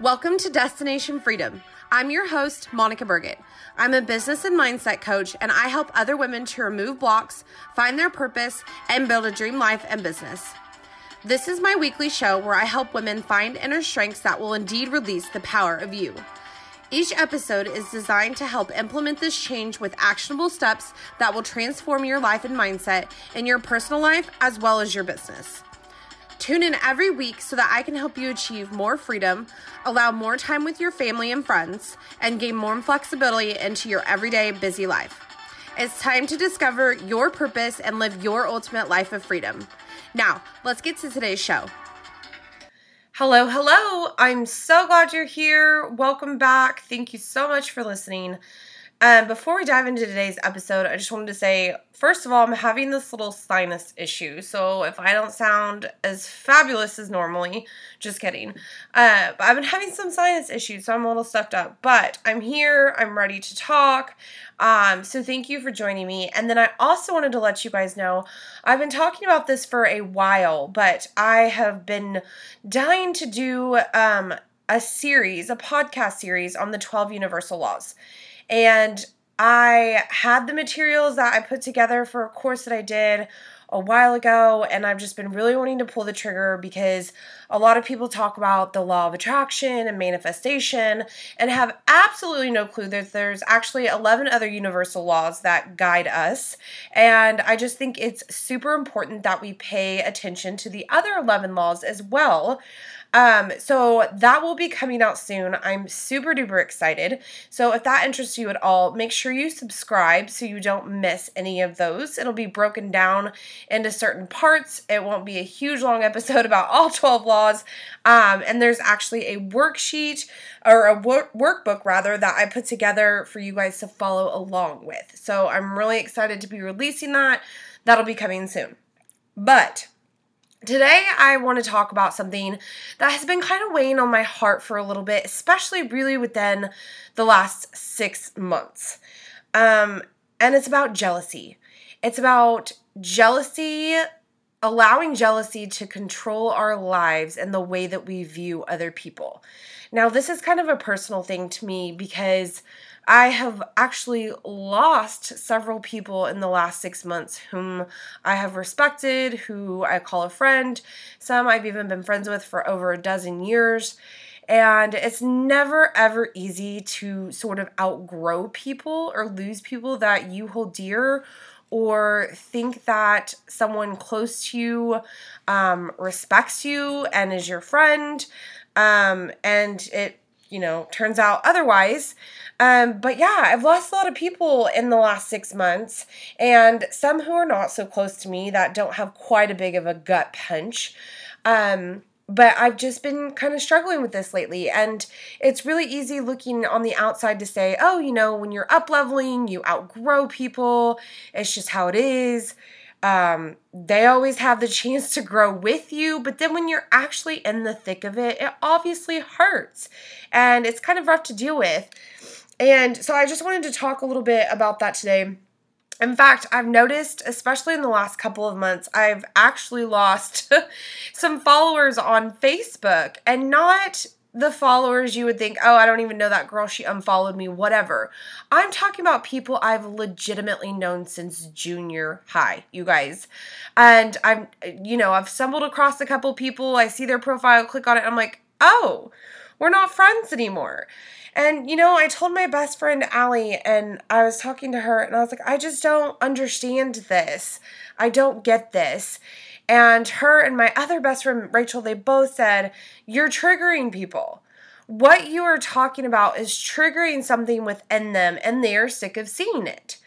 Welcome to Destination Freedom. I'm your host, Monica Burgat. I'm a business and mindset coach, and I help other women to remove blocks, find their purpose, and build a dream life and business. This is my weekly show where I help women find inner strengths that will indeed release the power of you. Each episode is designed to help implement this change with actionable steps that will transform your life and mindset in your personal life as well as your business. Tune in every week so that I can help you achieve more freedom, allow more time with your family and friends, and gain more flexibility into your everyday busy life. It's time to discover your purpose and live your ultimate life of freedom. Now, let's get to today's show. Hello, hello. I'm so glad you're here. Welcome back. Thank you so much for listening. Um, before we dive into today's episode, I just wanted to say first of all, I'm having this little sinus issue. So if I don't sound as fabulous as normally, just kidding. Uh, but I've been having some sinus issues, so I'm a little stuffed up. But I'm here, I'm ready to talk. Um, so thank you for joining me. And then I also wanted to let you guys know I've been talking about this for a while, but I have been dying to do um, a series, a podcast series on the 12 universal laws. And I had the materials that I put together for a course that I did a while ago, and I've just been really wanting to pull the trigger because a lot of people talk about the law of attraction and manifestation and have absolutely no clue that there's actually 11 other universal laws that guide us. And I just think it's super important that we pay attention to the other 11 laws as well um, so that will be coming out soon. I'm super duper excited. So if that interests you at all, make sure you subscribe so you don't miss any of those. It'll be broken down into certain parts. It won't be a huge long episode about all 12 laws. Um, and there's actually a worksheet or a wor- workbook rather that I put together for you guys to follow along with. So I'm really excited to be releasing that. That'll be coming soon. But Today, I want to talk about something that has been kind of weighing on my heart for a little bit, especially really within the last six months. Um, and it's about jealousy. It's about jealousy, allowing jealousy to control our lives and the way that we view other people. Now, this is kind of a personal thing to me because I have actually lost several people in the last six months whom I have respected, who I call a friend. Some I've even been friends with for over a dozen years. And it's never ever easy to sort of outgrow people or lose people that you hold dear or think that someone close to you um, respects you and is your friend. Um, and it, you know, turns out otherwise. Um, but yeah, I've lost a lot of people in the last six months, and some who are not so close to me that don't have quite a big of a gut punch. Um, but I've just been kind of struggling with this lately. And it's really easy looking on the outside to say, oh, you know, when you're up leveling, you outgrow people. It's just how it is. Um, they always have the chance to grow with you. But then when you're actually in the thick of it, it obviously hurts. And it's kind of rough to deal with. And so I just wanted to talk a little bit about that today. In fact, I've noticed, especially in the last couple of months, I've actually lost some followers on Facebook and not the followers you would think, oh, I don't even know that girl, she unfollowed me, whatever. I'm talking about people I've legitimately known since junior high, you guys. And I'm, you know, I've stumbled across a couple people, I see their profile, click on it, I'm like, oh, we're not friends anymore. And, you know, I told my best friend Allie, and I was talking to her, and I was like, I just don't understand this. I don't get this. And her and my other best friend, Rachel, they both said, You're triggering people. What you are talking about is triggering something within them, and they are sick of seeing it.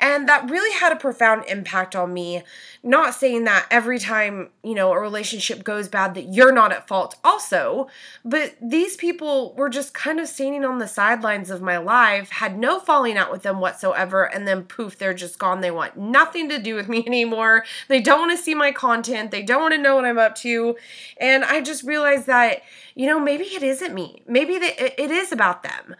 And that really had a profound impact on me. Not saying that every time, you know, a relationship goes bad that you're not at fault also, but these people were just kind of standing on the sidelines of my life, had no falling out with them whatsoever, and then poof, they're just gone. They want nothing to do with me anymore. They don't want to see my content. They don't want to know what I'm up to. And I just realized that, you know, maybe it isn't me. Maybe it is about them.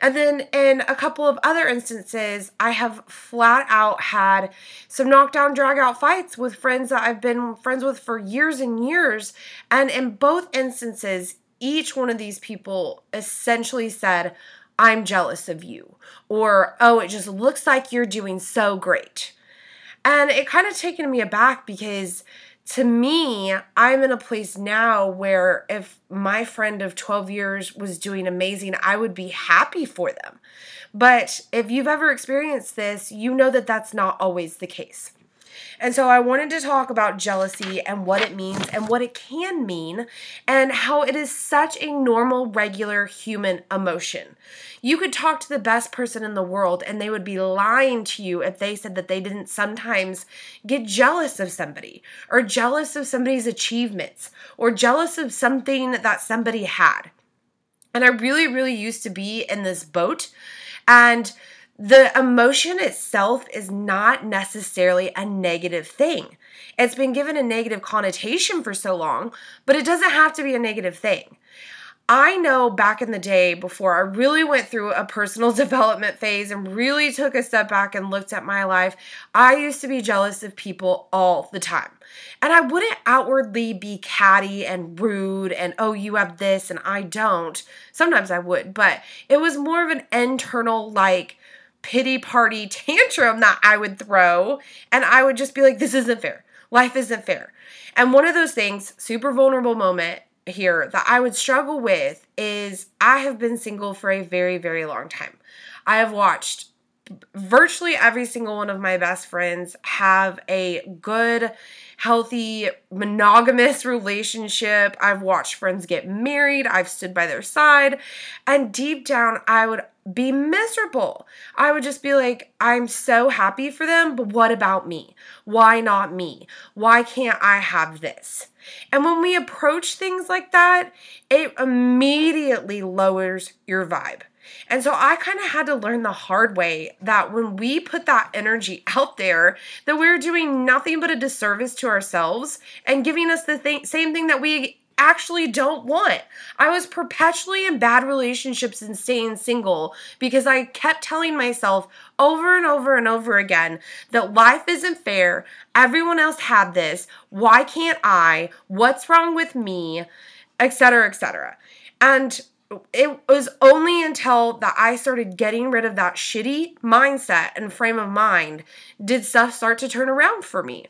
And then in a couple of other instances, I have flat out had some knockdown, drag out fights with friends that I've been friends with for years and years. And in both instances, each one of these people essentially said, I'm jealous of you, or oh, it just looks like you're doing so great. And it kind of taken me aback because to me, I'm in a place now where if my friend of 12 years was doing amazing, I would be happy for them. But if you've ever experienced this, you know that that's not always the case. And so I wanted to talk about jealousy and what it means and what it can mean and how it is such a normal, regular human emotion. You could talk to the best person in the world and they would be lying to you if they said that they didn't sometimes get jealous of somebody or jealous of somebody's achievements or jealous of something that somebody had. And I really, really used to be in this boat. And the emotion itself is not necessarily a negative thing. It's been given a negative connotation for so long, but it doesn't have to be a negative thing. I know back in the day before I really went through a personal development phase and really took a step back and looked at my life, I used to be jealous of people all the time. And I wouldn't outwardly be catty and rude and, oh, you have this and I don't. Sometimes I would, but it was more of an internal, like, pity party tantrum that I would throw. And I would just be like, this isn't fair. Life isn't fair. And one of those things, super vulnerable moment here, that I would struggle with is I have been single for a very, very long time. I have watched virtually every single one of my best friends have a good healthy monogamous relationship i've watched friends get married i've stood by their side and deep down i would be miserable. I would just be like, I'm so happy for them, but what about me? Why not me? Why can't I have this? And when we approach things like that, it immediately lowers your vibe. And so I kind of had to learn the hard way that when we put that energy out there, that we're doing nothing but a disservice to ourselves and giving us the th- same thing that we actually don't want. I was perpetually in bad relationships and staying single because I kept telling myself over and over and over again that life isn't fair. Everyone else had this. Why can't I? What's wrong with me? Etc., etc. And it was only until that I started getting rid of that shitty mindset and frame of mind did stuff start to turn around for me.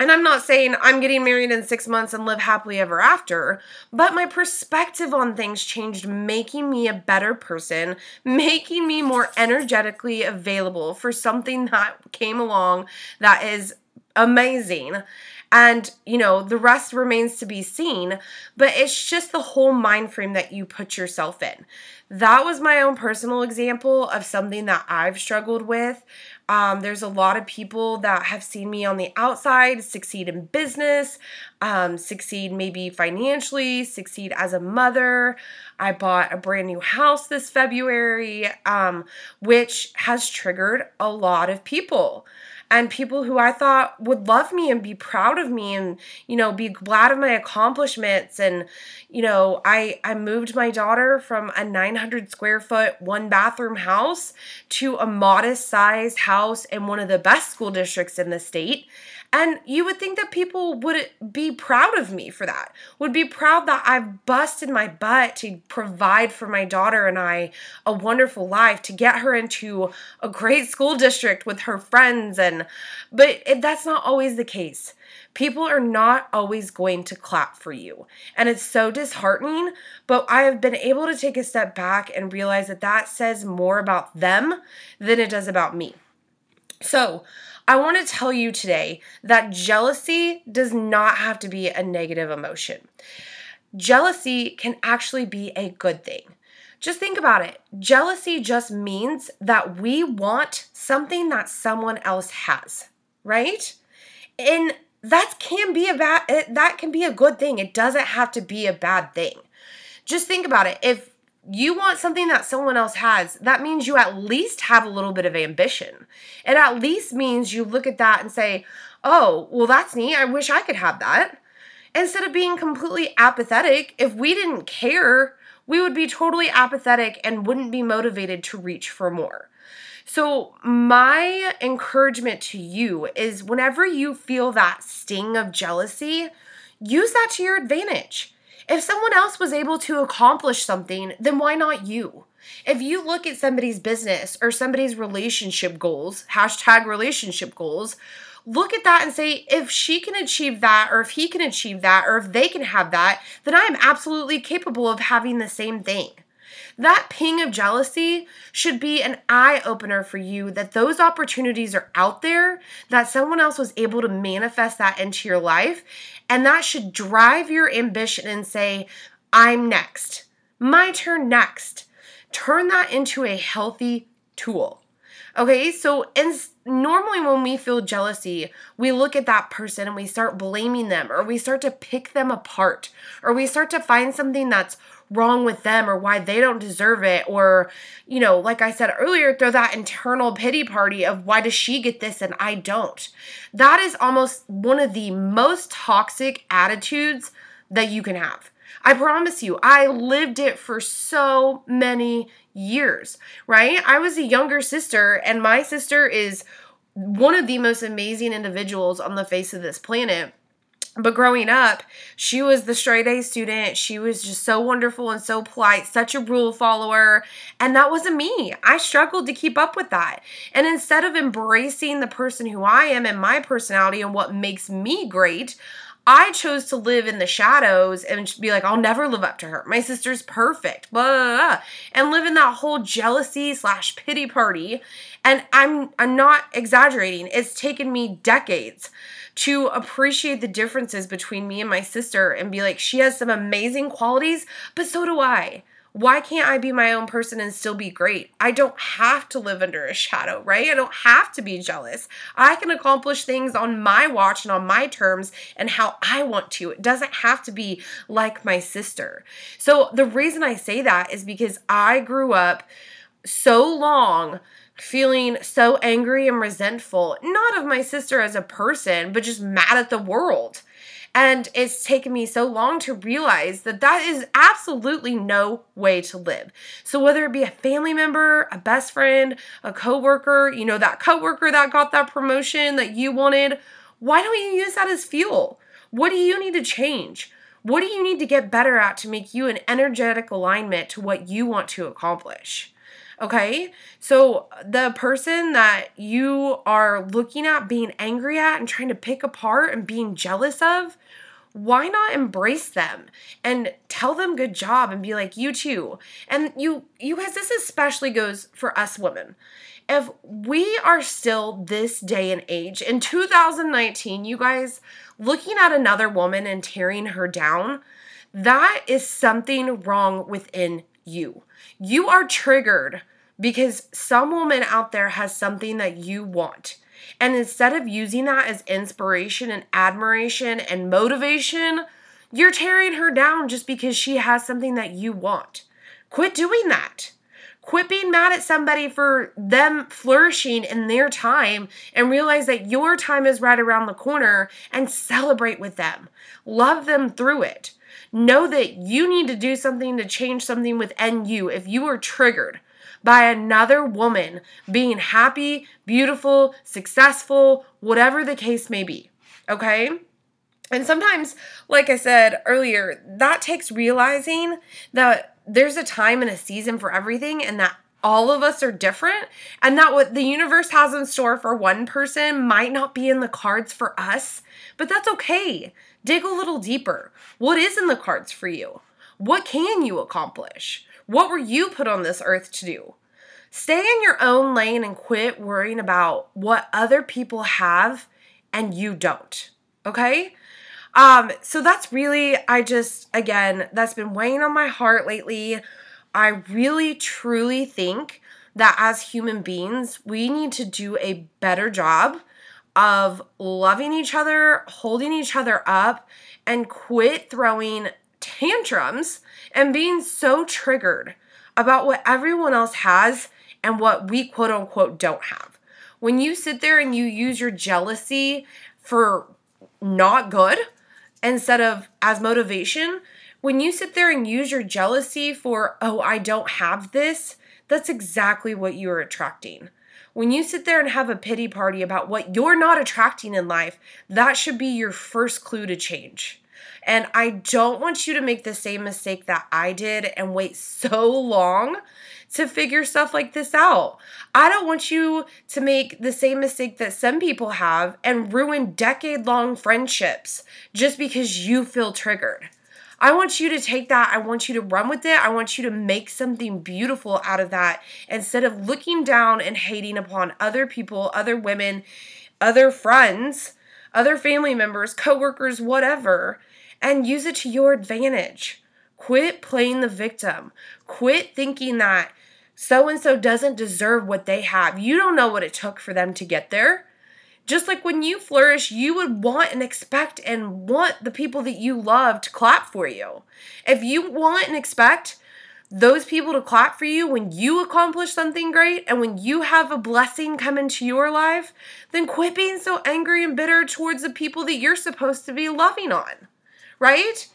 And I'm not saying I'm getting married in six months and live happily ever after, but my perspective on things changed, making me a better person, making me more energetically available for something that came along that is amazing. And, you know, the rest remains to be seen, but it's just the whole mind frame that you put yourself in. That was my own personal example of something that I've struggled with. Um, there's a lot of people that have seen me on the outside succeed in business, um, succeed maybe financially, succeed as a mother. I bought a brand new house this February, um, which has triggered a lot of people and people who I thought would love me and be proud of me and you know be glad of my accomplishments. And you know I I moved my daughter from a 900 square foot one bathroom house to a modest sized house in one of the best school districts in the state and you would think that people would be proud of me for that, would be proud that I've busted my butt to provide for my daughter and I a wonderful life, to get her into a great school district with her friends. And, but it, that's not always the case. People are not always going to clap for you. And it's so disheartening, but I have been able to take a step back and realize that that says more about them than it does about me. So, I want to tell you today that jealousy does not have to be a negative emotion. Jealousy can actually be a good thing. Just think about it. Jealousy just means that we want something that someone else has, right? And that can be a bad that can be a good thing. It doesn't have to be a bad thing. Just think about it. If you want something that someone else has, that means you at least have a little bit of ambition. It at least means you look at that and say, oh, well, that's neat. I wish I could have that. Instead of being completely apathetic, if we didn't care, we would be totally apathetic and wouldn't be motivated to reach for more. So, my encouragement to you is whenever you feel that sting of jealousy, use that to your advantage If someone else was able to accomplish something, then why not you? If you look at somebody's business or somebody's relationship goals, hashtag relationship goals, look at that and say, if she can achieve that, or if he can achieve that, or if they can have that, then I am absolutely capable of having the same thing. That ping of jealousy should be an eye opener for you that those opportunities are out there, that someone else was able to manifest that into your life. And that should drive your ambition and say, I'm next. My turn next. Turn that into a healthy tool. Okay, so in, normally when we feel jealousy, we look at that person and we start blaming them, or we start to pick them apart, or we start to find something that's wrong with them or why they don't deserve it or you know like i said earlier throw that internal pity party of why does she get this and i don't. That is almost one of the most toxic attitudes that you can have i promise you i lived it for so many years right i was a younger sister and my sister is one of the most amazing individuals on the face of this planet but growing up, she was the straight A student. She was just so wonderful and so polite, such a rule follower. And that wasn't me. I struggled to keep up with that. And instead of embracing the person who I am and my personality and what makes me great, I chose to live in the shadows and be like, I'll never live up to her. My sister's perfect, blah, blah, blah, and live in that whole jealousy slash pity party. And I'm I'm not exaggerating. It's taken me decades to appreciate the differences between me and my sister and be like, she has some amazing qualities, but so do I. Why can't I be my own person and still be great? I don't have to live under a shadow, right? I don't have to be jealous. I can accomplish things on my watch and on my terms and how I want to. It doesn't have to be like my sister. So, the reason I say that is because I grew up so long feeling so angry and resentful, not of my sister as a person, but just mad at the world. And it's taken me so long to realize that that is absolutely no way to live. So whether it be a family member, a best friend, a coworker, you know that coworker that got that promotion that you wanted, why don't you use that as fuel? What do you need to change? What do you need to get better at to make you an energetic alignment to what you want to accomplish? Okay. So the person that you are looking at, being angry at, and trying to pick apart and being jealous of, why not embrace them and tell them good job and be like you too. And you you guys this especially goes for us women. If we are still this day and age in 2019 you guys looking at another woman and tearing her down that is something wrong within you you are triggered because some woman out there has something that you want. And instead of using that as inspiration and admiration and motivation, you're tearing her down just because she has something that you want. Quit doing that. Quit being mad at somebody for them flourishing in their time and realize that your time is right around the corner and celebrate with them. Love them through it. Know that you need to do something to change something within you if you are triggered by another woman being happy, beautiful, successful, whatever the case may be. Okay? And sometimes, like I said earlier, that takes realizing that there's a time and a season for everything and that all of us are different and that what the universe has in store for one person might not be in the cards for us, but that's okay. Dig a little deeper. What is in the cards for you? What can you accomplish? What were you put on this earth to do? Stay in your own lane and quit worrying about what other people have and you don't. Okay? Um, so that's really, I just, again, that's been weighing on my heart lately. I really truly think that as human beings, we need to do a better job of loving each other, holding each other up, and quit throwing tantrums and being so triggered about what everyone else has and what we quote unquote don't have. When you sit there and you use your jealousy for not good instead of as motivation, when you sit there and use your jealousy for, oh, I don't have this, that's exactly what you're attracting. When you sit there and have a pity party about what you're not attracting in life, that should be your first clue to change. And I don't want you to make the same mistake that I did and wait so long to figure stuff like this out. I don't want you to make the same mistake that some people have and ruin decade long friendships just because you feel triggered. I want you to take that. I want you to run with it. I want you to make something beautiful out of that instead of looking down and hating upon other people, other women, other friends, other family members, coworkers, whatever, and use it to your advantage. Quit playing the victim. Quit thinking that so and so doesn't deserve what they have. You don't know what it took for them to get there. Just like when you flourish, you would want and expect and want the people that you love to clap for you. If you want and expect those people to clap for you when you accomplish something great and when you have a blessing come into your life, then quit being so angry and bitter towards the people that you're supposed to be loving on. Right?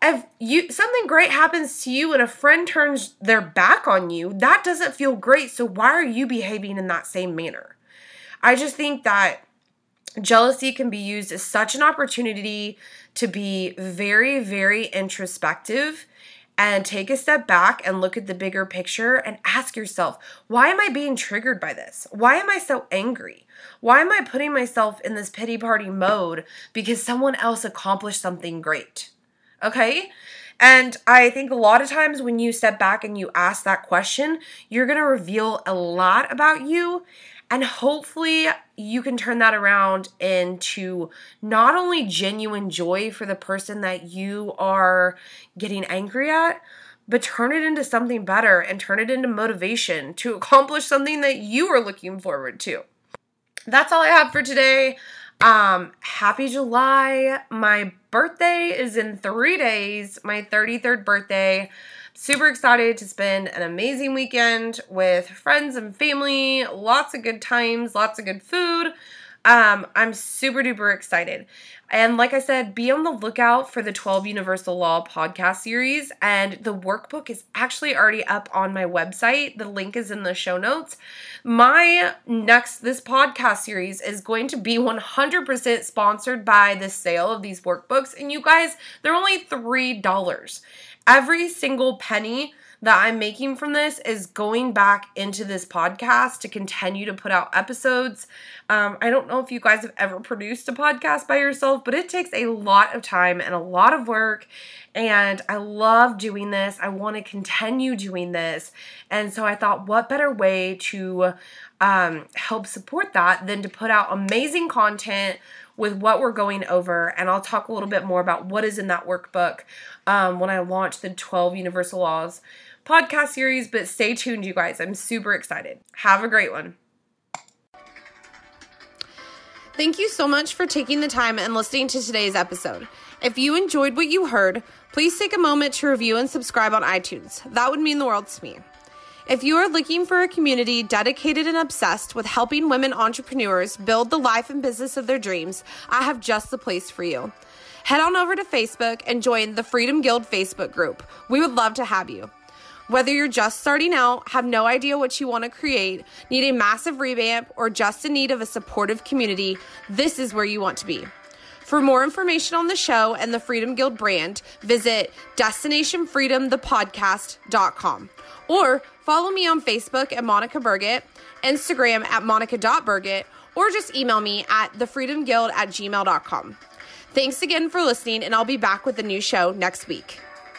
if you something great happens to you and a friend turns their back on you, that doesn't feel great. So why are you behaving in that same manner? I just think that jealousy can be used as such an opportunity to be very very introspective and take a step back and look at the bigger picture and ask yourself, why am I being triggered by this? Why am I so angry? Why am I putting myself in this pity party mode because someone else accomplished something great? Okay? And I think a lot of times when you step back and you ask that question, you're going to reveal a lot about you. And hopefully, you can turn that around into not only genuine joy for the person that you are getting angry at, but turn it into something better and turn it into motivation to accomplish something that you are looking forward to. That's all I have for today. Um, happy July. My birthday is in three days, my 33rd birthday. Super excited to spend an amazing weekend with friends and family, lots of good times, lots of good food. Um, I'm super duper excited. And like I said, be on the lookout for the 12 Universal Law podcast series. And the workbook is actually already up on my website. The link is in the show notes. My next, this podcast series is going to be 100% sponsored by the sale of these workbooks. And you guys, they're only $3. Every single penny that I'm making from this is going back into this podcast to continue to put out episodes. Um, I don't know if you guys have ever produced a podcast by yourself, but it takes a lot of time and a lot of work. And I love doing this. I want to continue doing this. And so I thought, what better way to um, help support that than to put out amazing content with what we're going over. And I'll talk a little bit more about what is in that workbook um, when I launch the 12 Universal Laws podcast series. But stay tuned, you guys. I'm super excited. Have a great one. Thank you so much for taking the time and listening to today's episode. If you enjoyed what you heard, please take a moment to review and subscribe on iTunes. That would mean the world to me. If you are looking for a community dedicated and obsessed with helping women entrepreneurs build the life and business of their dreams, I have just the place for you. Head on over to Facebook and join the Freedom Guild Facebook group. We would love to have you. Whether you're just starting out, have no idea what you want to create, need a massive revamp, or just in need of a supportive community, this is where you want to be. For more information on the show and the Freedom Guild brand, visit destinationfreedomthepodcast.com or follow me on Facebook at Monica Burgat, Instagram at monica.burgat, or just email me at thefreedomguild at gmail.com. Thanks again for listening, and I'll be back with a new show next week.